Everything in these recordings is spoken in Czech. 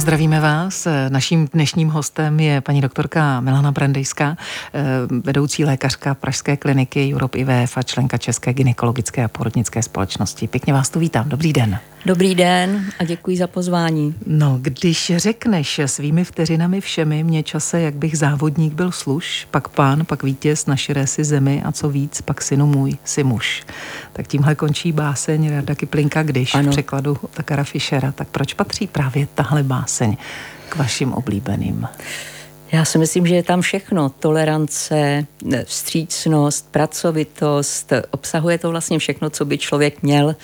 zdravíme vás. Naším dnešním hostem je paní doktorka Milana Brandejská, eh, vedoucí lékařka Pražské kliniky Europe IVF a členka České gynekologické a porodnické společnosti. Pěkně vás tu vítám. Dobrý den. Dobrý den a děkuji za pozvání. No, když řekneš svými vteřinami všemi, mě čase, jak bych závodník byl služ, pak pán, pak vítěz na širé si zemi a co víc, pak synu můj, si muž. Tak tímhle končí báseň Rada Kiplinka, když ano. v překladu Takara Fischera. Tak proč patří právě tahle báseň k vašim oblíbeným? Já si myslím, že je tam všechno. Tolerance, vstřícnost, pracovitost. Obsahuje to vlastně všechno, co by člověk měl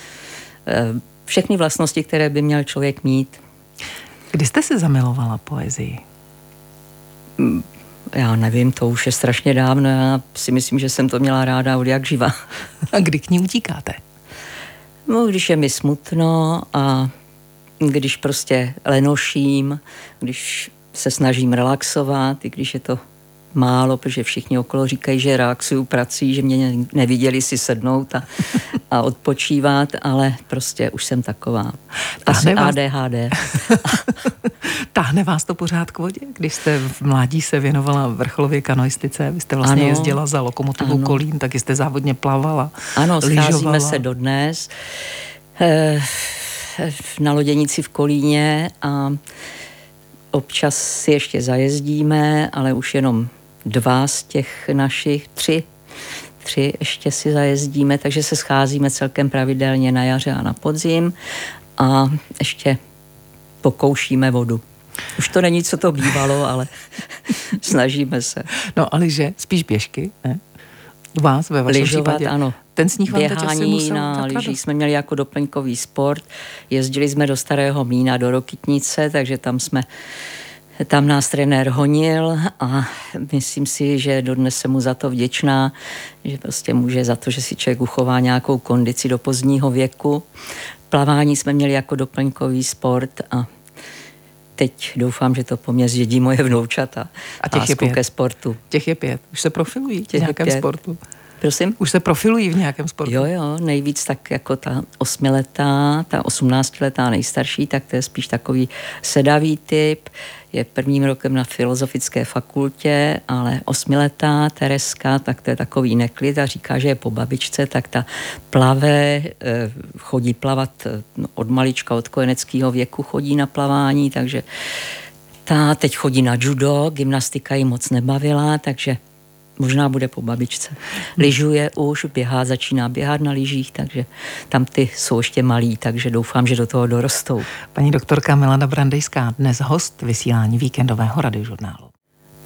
eh, všechny vlastnosti, které by měl člověk mít. Kdy jste se zamilovala poezii? Já nevím, to už je strašně dávno. Já si myslím, že jsem to měla ráda od jak živa. A kdy k ní utíkáte? No, když je mi smutno a když prostě lenoším, když se snažím relaxovat, i když je to málo, protože všichni okolo říkají, že relaxuju prací, že mě neviděli si sednout a, a odpočívat, ale prostě už jsem taková. Asi vás... ADHD. Táhne vás to pořád k vodě? Když jste v mládí se věnovala vrcholově kanoistice, vy jste vlastně ano, jezdila za lokomotivou Kolín, tak jste závodně plavala. Ano, scházíme se dodnes eh, na loděnici v Kolíně a občas si ještě zajezdíme, ale už jenom dva z těch našich, tři, tři ještě si zajezdíme, takže se scházíme celkem pravidelně na jaře a na podzim a ještě pokoušíme vodu. Už to není, co to bývalo, ale snažíme se. No ale že spíš běžky, ne? U vás ve vašem Lyžovat, případě. ano. Ten sníh vám Běhání na lyžích jsme měli jako doplňkový sport. Jezdili jsme do Starého Mína, do Rokytnice, takže tam jsme tam nás trenér honil a myslím si, že dodnes jsem mu za to vděčná, že prostě může za to, že si člověk uchová nějakou kondici do pozdního věku. Plavání jsme měli jako doplňkový sport a teď doufám, že to po mně zjedí moje vnoučata. A těch je pět. ke sportu. Těch je pět. Už se profilují těch v nějakém pět. sportu. Prosím? Už se profilují v nějakém sportu. Jo, jo, nejvíc tak jako ta osmiletá, ta osmnáctiletá nejstarší, tak to je spíš takový sedavý typ. Je prvním rokem na filozofické fakultě, ale osmiletá Tereska, tak to je takový neklid a říká, že je po babičce, tak ta plave, eh, chodí plavat eh, od malička, od kojeneckého věku chodí na plavání, takže ta teď chodí na judo, gymnastika ji moc nebavila, takže možná bude po babičce. Lyžuje už, běhá, začíná běhat na lyžích, takže tam ty jsou ještě malí, takže doufám, že do toho dorostou. Paní doktorka Milana Brandejská, dnes host vysílání víkendového radiožurnálu.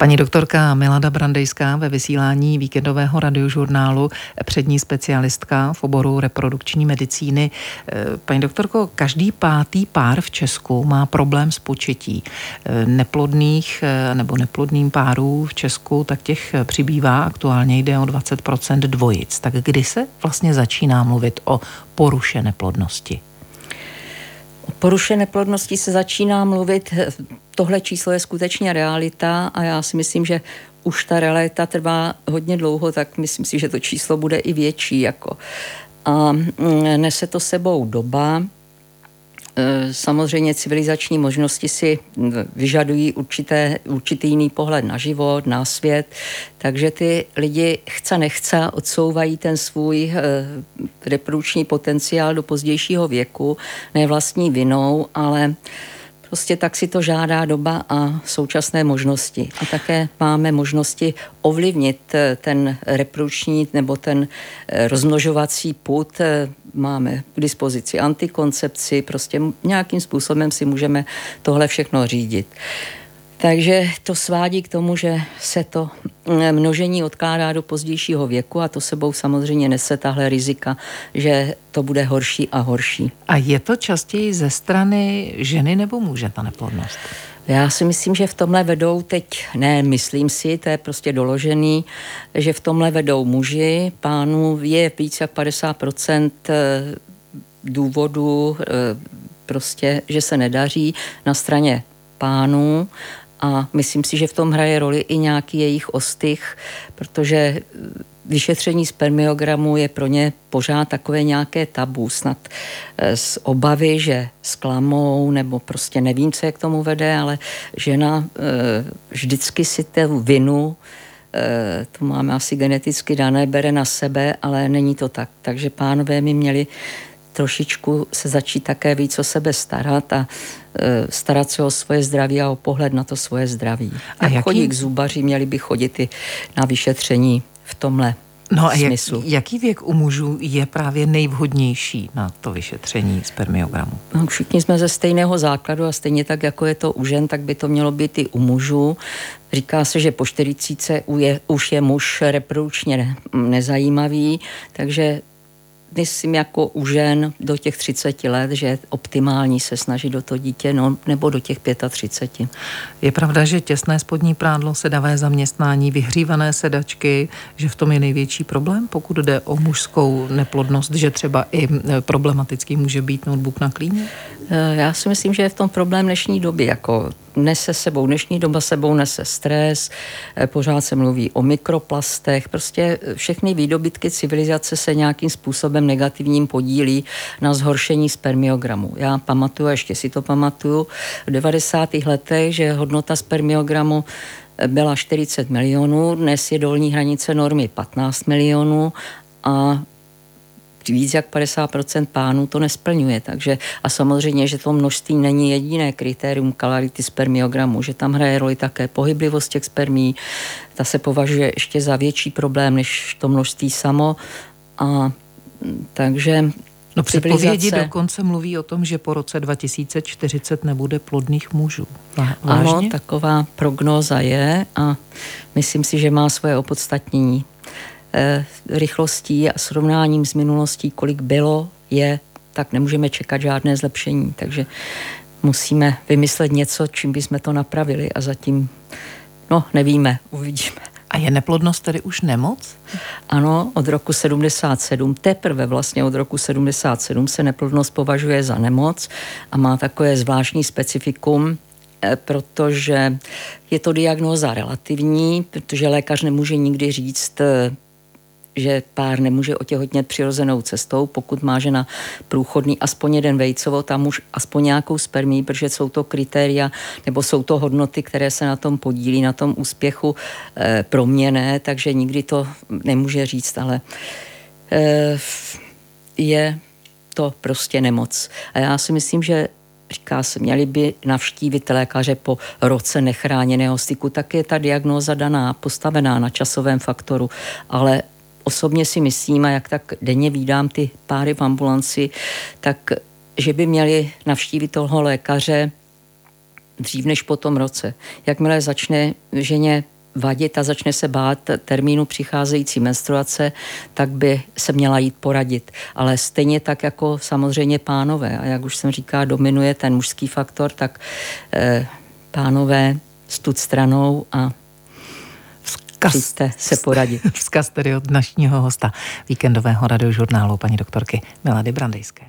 Paní doktorka Milada Brandejská ve vysílání víkendového radiožurnálu, přední specialistka v oboru reprodukční medicíny. Eh, paní doktorko, každý pátý pár v Česku má problém s početí. Eh, neplodných eh, nebo neplodným párů v Česku, tak těch přibývá, aktuálně jde o 20% dvojic. Tak kdy se vlastně začíná mluvit o porušené plodnosti? O porušené plodnosti se začíná mluvit, tohle číslo je skutečně realita a já si myslím, že už ta realita trvá hodně dlouho, tak myslím si, že to číslo bude i větší. Jako. A mm, nese to sebou doba, Samozřejmě civilizační možnosti si vyžadují určité, určitý jiný pohled na život, na svět, takže ty lidi chce nechce odsouvají ten svůj e, reprodukční potenciál do pozdějšího věku, ne vlastní vinou, ale Prostě tak si to žádá doba a současné možnosti. A také máme možnosti ovlivnit eh, ten reprodukční nebo ten eh, rozmnožovací put. Eh, máme k dispozici antikoncepci, prostě nějakým způsobem si můžeme tohle všechno řídit. Takže to svádí k tomu, že se to mm, množení odkládá do pozdějšího věku a to sebou samozřejmě nese tahle rizika, že to bude horší a horší. A je to častěji ze strany ženy nebo muže ta neplodnost? Já si myslím, že v tomhle vedou teď, ne, myslím si, to je prostě doložený, že v tomhle vedou muži, pánů je více jak 50% eh, důvodů eh, prostě, že se nedaří na straně pánů a myslím si, že v tom hraje roli i nějaký jejich ostych, protože vyšetření spermiogramu je pro ně pořád takové nějaké tabu, snad eh, z obavy, že sklamou, nebo prostě nevím, co je k tomu vede, ale žena vždycky si tu vinu to máme asi geneticky dané, bere na sebe, ale není to tak. Takže pánové mi měli trošičku se začít také víc o sebe starat a e, starat se o svoje zdraví a o pohled na to svoje zdraví. A jak jaký... chodí k zubaři, měli by chodit i na vyšetření v tomhle No a jak, jaký věk u mužů je právě nejvhodnější na to vyšetření spermiogramu? No, všichni jsme ze stejného základu a stejně tak, jako je to u žen, tak by to mělo být i u mužů. Říká se, že po 40 už je muž reprodukčně ne, nezajímavý, takže myslím jako u žen do těch 30 let, že je optimální se snažit do toho dítě, no, nebo do těch 35. Je pravda, že těsné spodní prádlo, sedavé zaměstnání, vyhřívané sedačky, že v tom je největší problém, pokud jde o mužskou neplodnost, že třeba i e, problematický může být notebook na klíně? E, já si myslím, že je v tom problém dnešní doby, jako nese sebou, dnešní doba sebou nese stres, eh, pořád se mluví o mikroplastech, prostě všechny výdobytky civilizace se nějakým způsobem negativním podílí na zhoršení spermiogramu. Já pamatuju, ještě si to pamatuju, v 90. letech, že hodnota spermiogramu eh, byla 40 milionů, dnes je dolní hranice normy 15 milionů a víc jak 50% pánů to nesplňuje. Takže a samozřejmě, že to množství není jediné kritérium kalarity spermiogramu, že tam hraje roli také pohyblivost těch spermí, ta se považuje ještě za větší problém než to množství samo. A takže No předpovědi dokonce mluví o tom, že po roce 2040 nebude plodných mužů. Vážně? Ano, taková prognóza je a myslím si, že má svoje opodstatnění. Eh, rychlostí a srovnáním s minulostí, kolik bylo, je, tak nemůžeme čekat žádné zlepšení. Takže musíme vymyslet něco, čím bychom to napravili a zatím, no nevíme, uvidíme. A je neplodnost tedy už nemoc? Ano, od roku 77, teprve vlastně od roku 77 se neplodnost považuje za nemoc a má takové zvláštní specifikum, eh, protože je to diagnóza relativní, protože lékař nemůže nikdy říct, eh, že pár nemůže otěhotnět přirozenou cestou, pokud má žena průchodný aspoň jeden vejcovo, tam už aspoň nějakou spermí, protože jsou to kritéria nebo jsou to hodnoty, které se na tom podílí, na tom úspěchu e, proměné, takže nikdy to nemůže říct, ale e, je to prostě nemoc. A já si myslím, že říká se, měli by navštívit lékaře po roce nechráněného styku, tak je ta diagnóza daná, postavená na časovém faktoru, ale osobně si myslím, a jak tak denně vídám ty páry v ambulanci, tak že by měli navštívit toho lékaře dřív než po tom roce. Jakmile začne ženě vadit a začne se bát termínu přicházející menstruace, tak by se měla jít poradit. Ale stejně tak jako samozřejmě pánové. A jak už jsem říká, dominuje ten mužský faktor, tak eh, pánové stud stranou a vzkaz, se poradit. Vzkaz tedy od dnešního hosta víkendového radiožurnálu paní doktorky Milady Brandejské.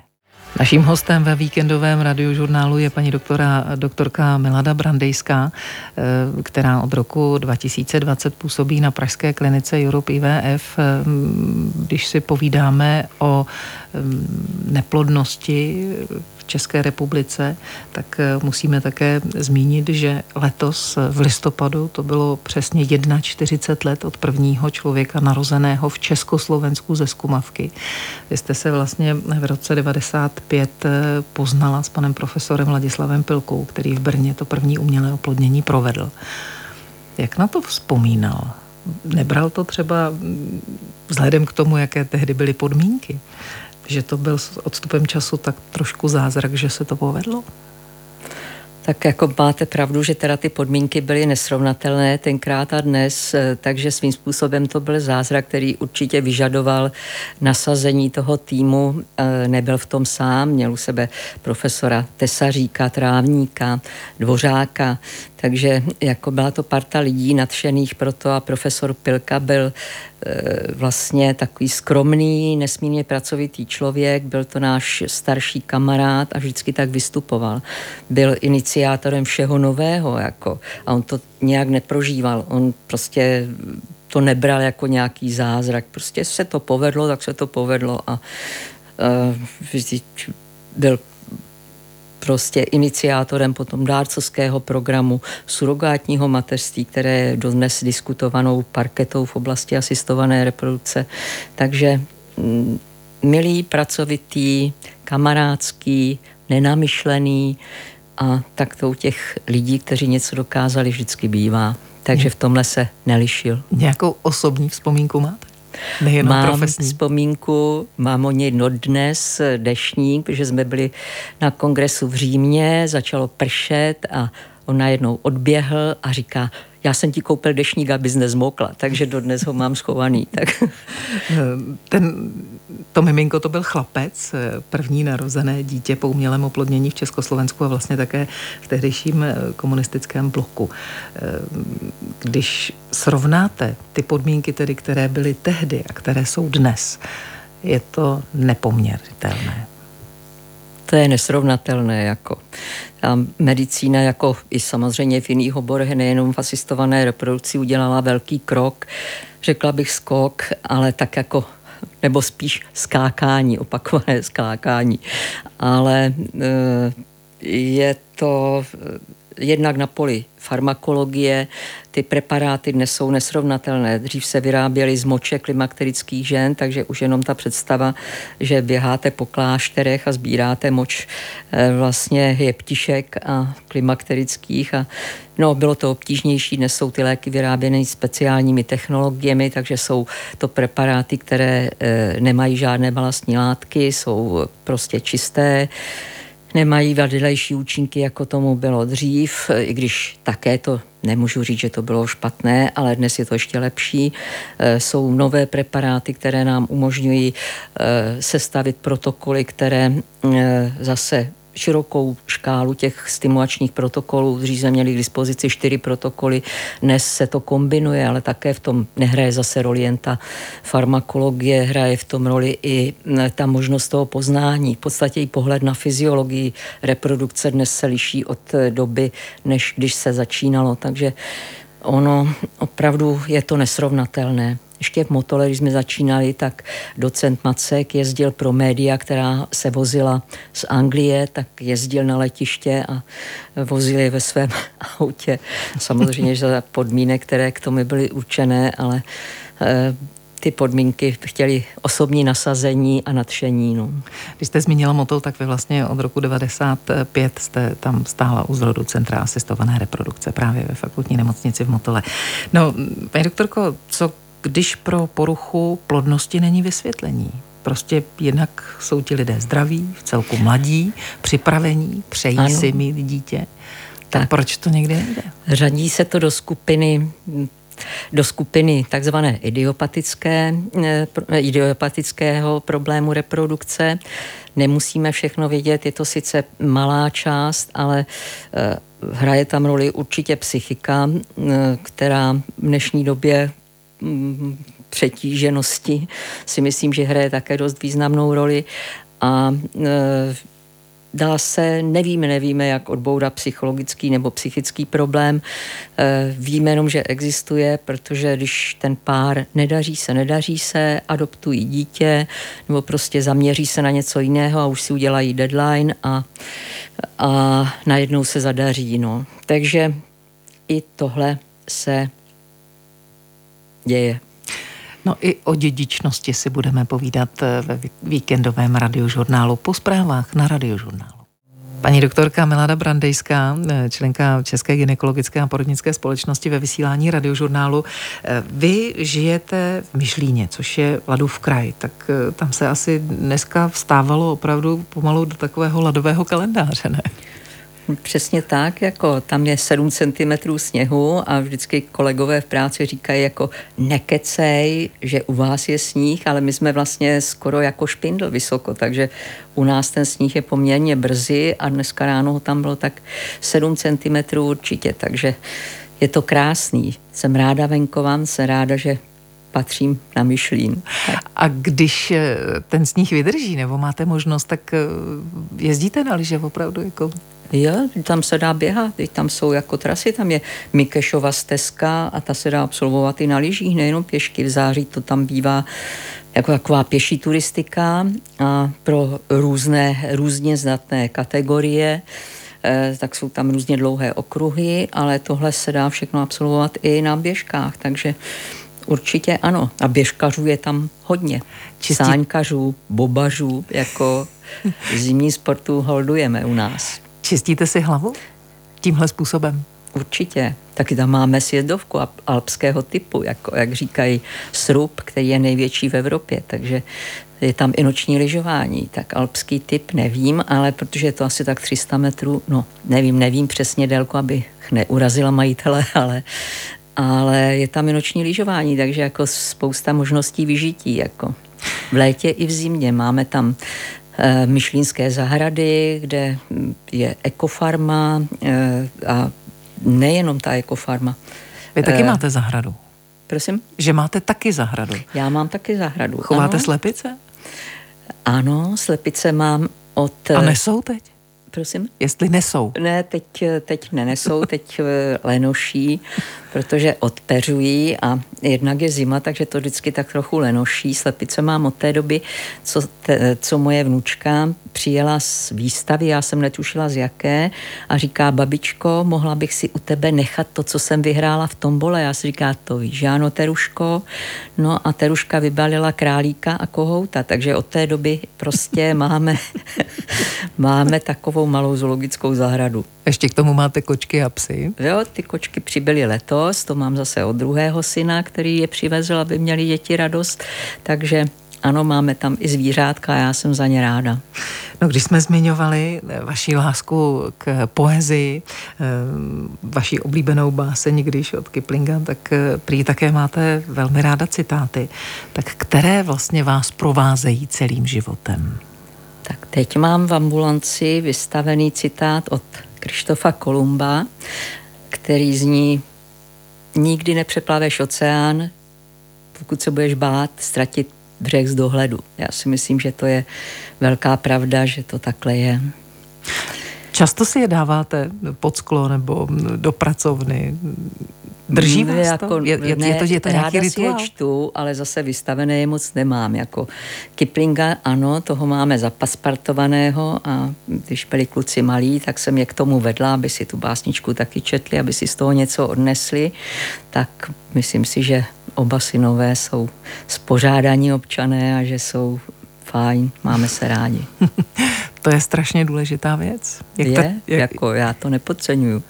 Naším hostem ve víkendovém radiožurnálu je paní doktora, doktorka Milada Brandejská, eh, která od roku 2020 působí na Pražské klinice Europe IVF. Eh, když si povídáme o eh, neplodnosti České republice, tak eh, musíme také zmínit, že letos v listopadu to bylo přesně 41 let od prvního člověka narozeného v Československu ze Skumavky. Vy jste se vlastně v roce 95 eh, poznala s panem profesorem Ladislavem Pilkou, který v Brně to první umělé oplodnění provedl. Jak na to vzpomínal? Nebral to třeba mm, vzhledem k tomu, jaké tehdy byly podmínky? Že to byl s odstupem času tak trošku zázrak, že se to povedlo? Tak jako máte pravdu, že teda ty podmínky byly nesrovnatelné tenkrát a dnes, eh, takže svým způsobem to byl zázrak, který určitě vyžadoval nasazení toho týmu. Eh, nebyl v tom sám, měl u sebe profesora Tesaříka, Trávníka, Dvořáka, takže jako byla to parta lidí nadšených pro to a profesor Pilka byl vlastně takový skromný, nesmírně pracovitý člověk, byl to náš starší kamarád a vždycky tak vystupoval. Byl iniciátorem všeho nového jako, a on to nějak neprožíval. On prostě to nebral jako nějaký zázrak. Prostě se to povedlo, tak se to povedlo a uh, byl prostě iniciátorem potom dárcovského programu surogátního mateřství, které je dodnes diskutovanou parketou v oblasti asistované reprodukce. Takže mm, milý, pracovitý, kamarádský, nenamyšlený a tak to u těch lidí, kteří něco dokázali, vždycky bývá. Takže v tomhle se nelišil. Nějakou osobní vzpomínku máte? Nejenom mám profesní. vzpomínku, mám o něj dnes dešník, protože jsme byli na kongresu v Římě, začalo pršet a on najednou odběhl a říká, já jsem ti koupil dešník, abys nezmokla, takže dodnes ho mám schovaný. Tak. Ten, to miminko to byl chlapec, první narozené dítě po umělém oplodnění v Československu a vlastně také v tehdejším eh, komunistickém bloku. Eh, když srovnáte ty podmínky, tedy, které byly tehdy a které jsou dnes, je to nepoměritelné to je nesrovnatelné. Jako. A medicína, jako i samozřejmě v jiných oborech, nejenom v asistované reprodukci, udělala velký krok, řekla bych skok, ale tak jako nebo spíš skákání, opakované skákání. Ale eh, je to jednak na poli farmakologie. Ty preparáty dnes jsou nesrovnatelné. Dřív se vyráběly z moče klimakterických žen, takže už jenom ta představa, že běháte po klášterech a sbíráte moč eh, vlastně jeptišek a klimakterických a No, bylo to obtížnější, dnes jsou ty léky vyráběny speciálními technologiemi, takže jsou to preparáty, které e, nemají žádné balastní látky, jsou prostě čisté nemají vedlejší účinky, jako tomu bylo dřív, i když také to nemůžu říct, že to bylo špatné, ale dnes je to ještě lepší. E, jsou nové preparáty, které nám umožňují e, sestavit protokoly, které e, zase širokou škálu těch stimulačních protokolů. Dřív jsme měli k dispozici čtyři protokoly, dnes se to kombinuje, ale také v tom nehraje zase roli jen ta farmakologie, hraje v tom roli i ta možnost toho poznání. V podstatě i pohled na fyziologii reprodukce dnes se liší od doby, než když se začínalo, takže ono opravdu je to nesrovnatelné ještě v Motole, když jsme začínali, tak docent Macek jezdil pro média, která se vozila z Anglie, tak jezdil na letiště a vozil je ve svém autě. Samozřejmě, že za podmínek, které k tomu byly určené, ale eh, ty podmínky chtěli osobní nasazení a nadšení. No. Když jste zmínila Motol, tak vy vlastně od roku 95 jste tam stála u zrodu Centra asistované reprodukce právě ve fakultní nemocnici v Motole. No, paní doktorko, co když pro poruchu plodnosti není vysvětlení. Prostě jednak jsou ti lidé zdraví, v celku mladí, připravení, přejí ano. si mít dítě. Tak, tak proč to někdy nejde? Řadí se to do skupiny do skupiny takzvané idiopatické, eh, idiopatického problému reprodukce. Nemusíme všechno vědět, je to sice malá část, ale eh, hraje tam roli určitě psychika, eh, která v dnešní době přetíženosti si myslím, že hraje také dost významnou roli a dá se, nevíme, nevíme, jak odbourat psychologický nebo psychický problém. E, víme jenom, že existuje, protože když ten pár nedaří se, nedaří se, adoptují dítě nebo prostě zaměří se na něco jiného a už si udělají deadline a, a najednou se zadaří. No. Takže i tohle se děje. No i o dědičnosti si budeme povídat eh, ve víkendovém radiožurnálu po zprávách na radiožurnálu. Paní doktorka Milada Brandejská, eh, členka České gynekologické a porodnické společnosti ve vysílání radiožurnálu. Eh, vy žijete v Myšlíně, což je Ladův kraj, tak tam se asi dneska vstávalo opravdu pomalu do takového ladového kalendáře, ne? Přesně tak, jako tam je 7 cm sněhu a vždycky kolegové v práci říkají jako nekecej, že u vás je sníh, ale my jsme vlastně skoro jako špindl vysoko, takže u nás ten sníh je poměrně brzy a dneska ráno ho tam bylo tak 7 cm určitě, takže je to krásný. Jsem ráda venkovan, jsem ráda, že patřím na Myšlín. A když eh, ten sníh vydrží, nebo máte možnost, tak eh, jezdíte na lyže opravdu jako Jo, tam se dá běhat, tam jsou jako trasy, tam je Mikešova stezka a ta se dá absolvovat i na lyžích, nejenom pěšky. V září to tam bývá jako taková pěší turistika a pro různé, různě zdatné kategorie eh, tak jsou tam různě dlouhé okruhy, ale tohle se dá všechno absolvovat i na běžkách, takže určitě ano. A běžkařů je tam hodně. Čistí... Sáňkařů, bobažů, jako zimní sportu holdujeme u nás. Čistíte si hlavu tímhle způsobem? Určitě. Taky tam máme sjezdovku alpského typu, jako jak říkají srub, který je největší v Evropě, takže je tam i noční lyžování, tak alpský typ nevím, ale protože je to asi tak 300 metrů, no nevím, nevím přesně délku, aby neurazila majitele, ale, ale je tam i noční lyžování, takže jako spousta možností vyžití, jako v létě i v zimě. Máme tam myšlínské zahrady, kde je ekofarma e, a nejenom ta ekofarma. Vy taky e, máte zahradu. Prosím? Že máte taky zahradu. Já mám taky zahradu. Chováte ano. slepice? Ano, slepice mám od... A nesou teď? Prosím? Jestli nesou. Ne, teď, teď nenesou, teď lenoší protože odpeřují a jednak je zima, takže to vždycky tak trochu lenoší. Slepice mám od té doby, co, te, co moje vnučka přijela z výstavy, já jsem netušila z jaké a říká, babičko, mohla bych si u tebe nechat to, co jsem vyhrála v tombole. Já si říká, to víš, ano, Teruško. No a Teruška vybalila králíka a kohouta, takže od té doby prostě máme, máme takovou malou zoologickou zahradu. Ještě k tomu máte kočky a psy? Jo, ty kočky přibyly letos, to mám zase od druhého syna, který je přivezl, aby měli děti radost, takže ano, máme tam i zvířátka a já jsem za ně ráda. No, když jsme zmiňovali eh, vaši lásku k poezii, eh, vaší oblíbenou báseň, když od Kiplinga, tak eh, prý také máte velmi ráda citáty. Tak které vlastně vás provázejí celým životem? Tak teď mám v ambulanci vystavený citát od Krištofa Kolumba, který zní nikdy nepřeplaveš oceán, pokud se budeš bát ztratit břeh z dohledu. Já si myslím, že to je velká pravda, že to takhle je. Často si je dáváte pod sklo nebo do pracovny? Drží vás jako, to? Je, je, ne, je to, je to nějaký rituál? si je čtu, ale zase vystavené je moc nemám. Jako Kiplinga, ano, toho máme zapaspartovaného a když byli kluci malí, tak jsem je k tomu vedla, aby si tu básničku taky četli, aby si z toho něco odnesli. Tak myslím si, že oba synové jsou spořádaní občané a že jsou fajn, máme se rádi. to je strašně důležitá věc. Jak je, to, jak, jako já to nepodceňuju.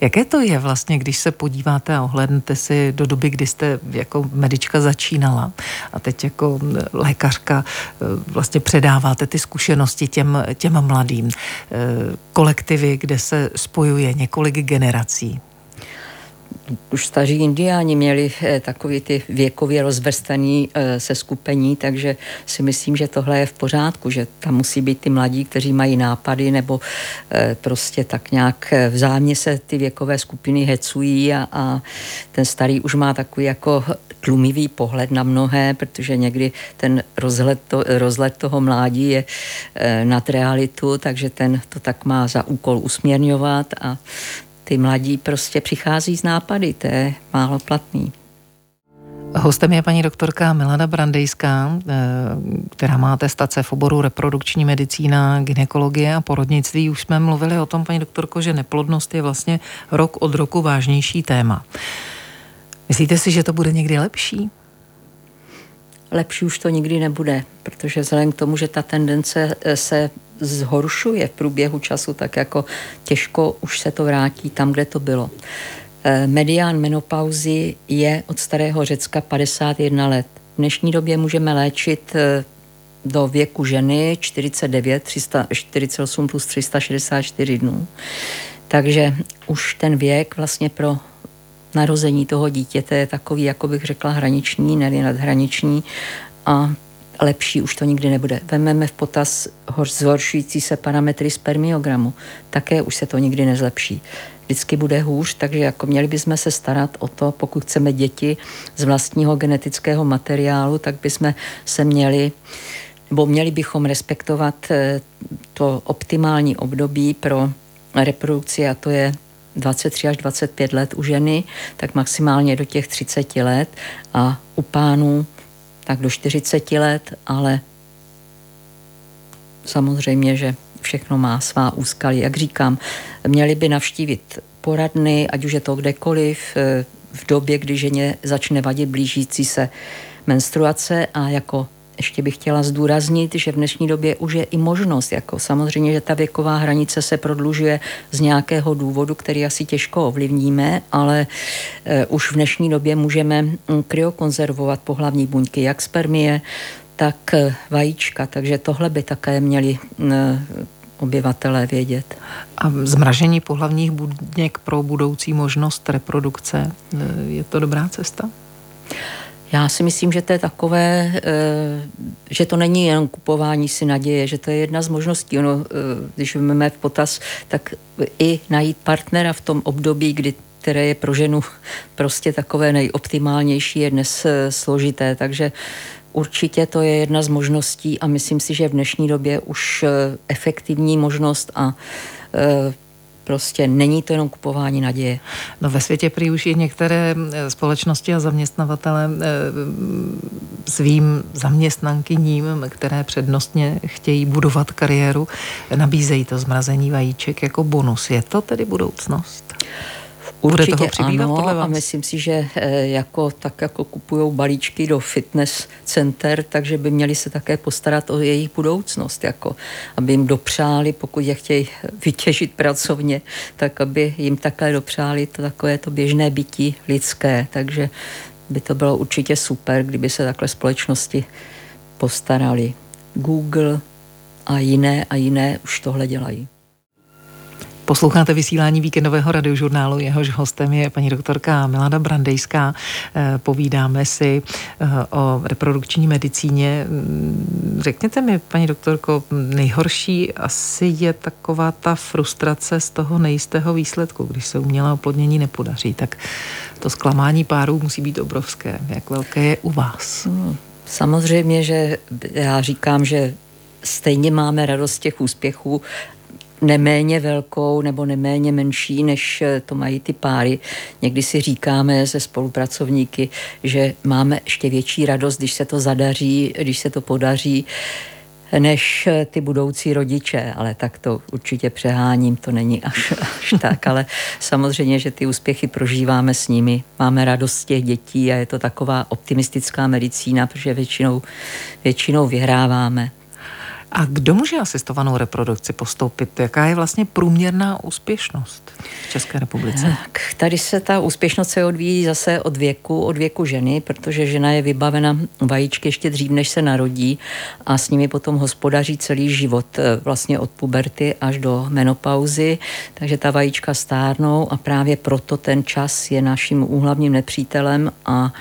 Jaké to je vlastně, když se podíváte a ohlednete si do doby, kdy jste jako medička začínala a teď jako lékařka e, vlastně předáváte ty zkušenosti těm, těm mladým e, kolektivy, kde se spojuje několik generací už staří indiáni měli eh, takový ty věkově rozvrstaný eh, se skupení, takže si myslím, že tohle je v pořádku, že tam musí být ty mladí, kteří mají nápady nebo eh, prostě tak nějak vzájemně se ty věkové skupiny hecují a, a ten starý už má takový jako tlumivý pohled na mnohé, protože někdy ten rozhled, to, rozhled toho mládí je nad realitu, takže ten to tak má za úkol usměrňovat a ty mladí prostě přichází z nápady, to je málo platný. Hostem je paní doktorka Milada Brandejská, eh, která má testace v oboru reprodukční medicína, ginekologie a porodnictví. Už jsme mluvili o tom, paní doktorko, že neplodnost je vlastně rok od roku vážnější téma. Myslíte si, že to bude někdy lepší? Lepší už to nikdy nebude, protože vzhledem k tomu, že ta tendence eh, se zhoršuje v průběhu času, tak jako těžko už se to vrátí tam, kde to bylo. Eh, medián menopauzy je od starého Řecka 51 let. V dnešní době můžeme léčit eh, do věku ženy 49, 348 plus 364 dnů. Takže už ten věk vlastně pro narození toho dítěte je takový, jako bych řekla, hraniční, ne nadhraniční a lepší už to nikdy nebude. Vememe v potaz zhoršující se parametry spermiogramu. Také už se to nikdy nezlepší. Vždycky bude hůř, takže jako měli bychom se starat o to, pokud chceme děti z vlastního genetického materiálu, tak bychom se měli nebo měli bychom respektovat eh, to optimální období pro reprodukci a to je 23 až 25 let u ženy, tak maximálně do těch 30 let a u pánů tak do 40 let, ale samozřejmě, že všechno má svá úskalí. Jak říkám, měli by navštívit poradny, ať už je to kdekoliv, eh, v době, kdy ženě začne vadit blížící se menstruace a jako ještě bych chtěla zdůraznit, že v dnešní době už je i možnost, jako samozřejmě, že ta věková hranice se prodlužuje z nějakého důvodu, který asi těžko ovlivníme, ale e, už v dnešní době můžeme mm, kryokonzervovat pohlavní buňky, jak spermie, tak e, vajíčka, takže tohle by také měli e, obyvatelé vědět. A zmražení pohlavních buněk pro budoucí možnost reprodukce, je to dobrá cesta? Já si myslím, že to je takové, eh, že to není jen kupování si naděje, že to je jedna z možností. Ono, eh, když vezmeme v potaz, tak i najít partnera v tom období, kdy které je pro ženu prostě takové nejoptimálnější, je dnes eh, složité. Takže určitě to je jedna z možností a myslím si, že v dnešní době už efektivní možnost a Prostě není to jenom kupování naděje. No ve světě prý už i některé společnosti a zaměstnavatele svým zaměstnankyním, které přednostně chtějí budovat kariéru, nabízejí to zmrazení vajíček jako bonus. Je to tedy budoucnost? Určitě Bude toho ano podle vás? a myslím si, že eh, jako, tak jako kupují balíčky do fitness center, takže by měli se také postarat o jejich budoucnost, jako aby jim dopřáli, pokud je chtějí vytěžit pracovně, tak aby jim také dopřáli to takové to běžné bytí lidské, takže by to bylo určitě super, kdyby se takhle společnosti postarali. Google a jiné a jiné už tohle dělají. Posloucháte vysílání víkendového radiožurnálu, jehož hostem je paní doktorka Milada Brandejská. Eh, povídáme si eh, o reprodukční medicíně. Mm, řekněte mi, paní doktorko, nejhorší asi je taková ta frustrace z toho nejistého výsledku, když se umělé oplodnění nepodaří. Tak to zklamání párů musí být obrovské. Jak velké je u vás? Hmm, samozřejmě, že já říkám, že stejně máme radost těch úspěchů neméně velkou nebo neméně menší, než eh, to mají ty páry. Někdy si říkáme se spolupracovníky, že máme ještě větší radost, když se to zadaří, když se to podaří, než eh, ty budoucí rodiče, ale tak to určitě přeháním, to není až, až tak, ale samozřejmě, že ty úspěchy prožíváme s nimi, máme radost z těch dětí a je to taková optimistická medicína, protože většinou, většinou vyhráváme. A kdo může asistovanou reprodukci postoupit? Jaká je vlastně průměrná úspěšnost v České republice? Tak, tady se ta úspěšnost se odvíjí zase od věku, od věku ženy, protože žena je vybavena vajíčky ještě dřív, než se narodí a s nimi potom hospodaří celý život, eh, vlastně od puberty až do menopauzy, takže ta vajíčka stárnou a právě proto ten čas je naším úhlavním nepřítelem a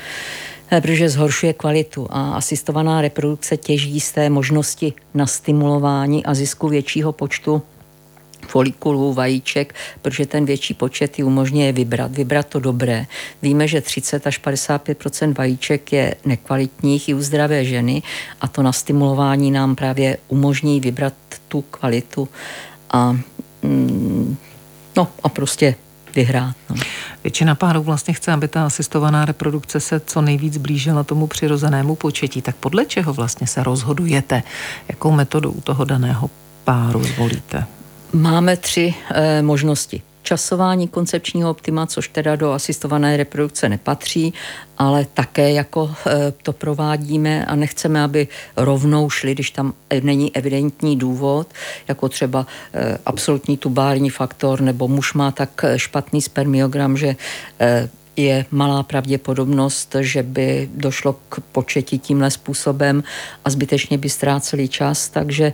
protože zhoršuje kvalitu a asistovaná reprodukce těží z té možnosti na stimulování a zisku většího počtu folikulů, vajíček, protože ten větší počet ji umožňuje vybrat, vybrat to dobré. Víme, že 30 až 55 vajíček je nekvalitních i u zdravé ženy a to na stimulování nám právě umožní vybrat tu kvalitu a mm, no a prostě vyhrát. No. Většina párů vlastně chce, aby ta asistovaná reprodukce se co nejvíc blížila tomu přirozenému početí. Tak podle čeho vlastně se rozhodujete? Jakou metodu u toho daného páru zvolíte? Máme tři e, možnosti časování koncepčního optima, což teda do asistované reprodukce nepatří, ale také jako e, to provádíme a nechceme, aby rovnou šli, když tam není evidentní důvod, jako třeba e, absolutní tubární faktor, nebo muž má tak špatný spermiogram, že je malá pravděpodobnost, že by došlo k početí tímhle způsobem a zbytečně by ztráceli čas, takže Eh,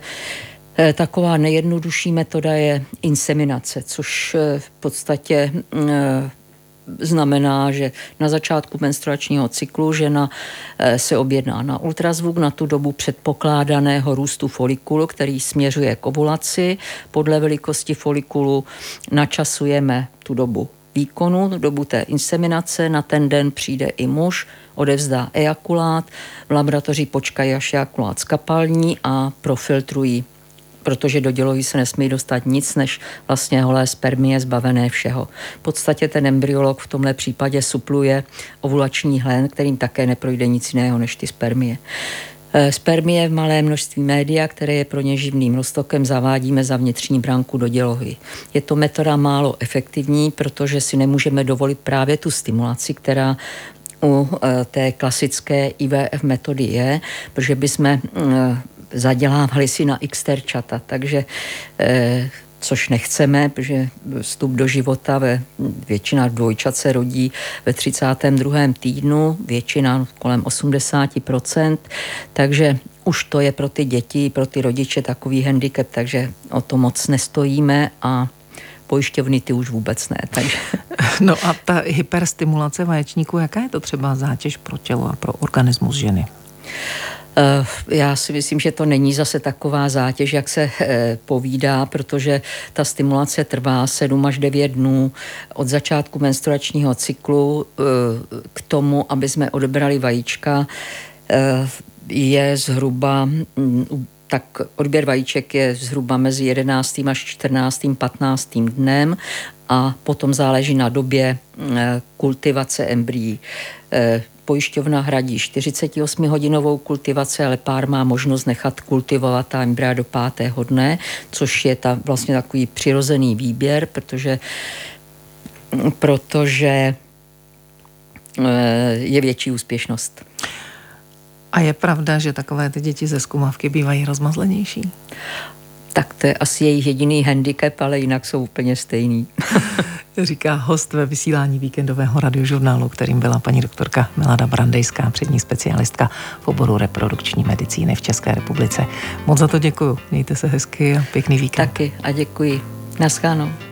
taková nejjednodušší metoda je inseminace, což eh, v podstatě eh, znamená, že na začátku menstruačního cyklu žena se objedná na ultrazvuk na tu dobu předpokládaného růstu folikulu, který směřuje k ovulaci. Podle velikosti folikulu načasujeme tu dobu výkonu, dobu té inseminace. Na ten den přijde i muž, odevzdá ejakulát, v laboratoři počkají, až ejakulát skapalní a profiltrují protože do dělohy se nesmí dostat nic než vlastně holé spermie zbavené všeho. V podstatě ten embryolog v tomhle případě supluje ovulační hlen, kterým také neprojde nic jiného než ty spermie. Eh, spermie v malé množství média, které je pro ně živným roztokem, zavádíme za vnitřní bránku do dělohy. Je to metoda málo efektivní, protože si nemůžeme dovolit právě tu stimulaci, která u eh, té klasické IVF metody je, protože bychom eh, zadělávali si na x terčata, takže což nechceme, protože vstup do života ve většina dvojčat se rodí ve 32. týdnu, většina kolem 80%, takže už to je pro ty děti, pro ty rodiče takový handicap, takže o to moc nestojíme a pojišťovny ty už vůbec ne. Takže. No a ta hyperstimulace vaječníků, jaká je to třeba zátěž pro tělo a pro organismus ženy? Eh, já si myslím, že to není zase taková zátěž, jak se eh, povídá, protože ta stimulace trvá 7 až 9 dnů od začátku menstruačního cyklu eh, k tomu, aby jsme odebrali vajíčka, je zhruba mm, tak odběr vajíček je zhruba mezi 11. až 14. 15. dnem a potom záleží na době kultivace embryí pojišťovna hradí 48-hodinovou kultivaci, ale pár má možnost nechat kultivovat ta embrya do pátého dne, což je ta, vlastně takový přirozený výběr, protože, protože eh, je větší úspěšnost. A je pravda, že takové ty děti ze skumavky bývají rozmazlenější? Tak to je asi jejich jediný handicap, ale jinak jsou úplně stejný. Říká host ve vysílání víkendového radiožurnálu, kterým byla paní doktorka Milada Brandejská, přední specialistka v oboru reprodukční medicíny v České republice. Moc za to děkuji. Mějte se hezky a pěkný víkend. Taky a děkuji. Naschánou.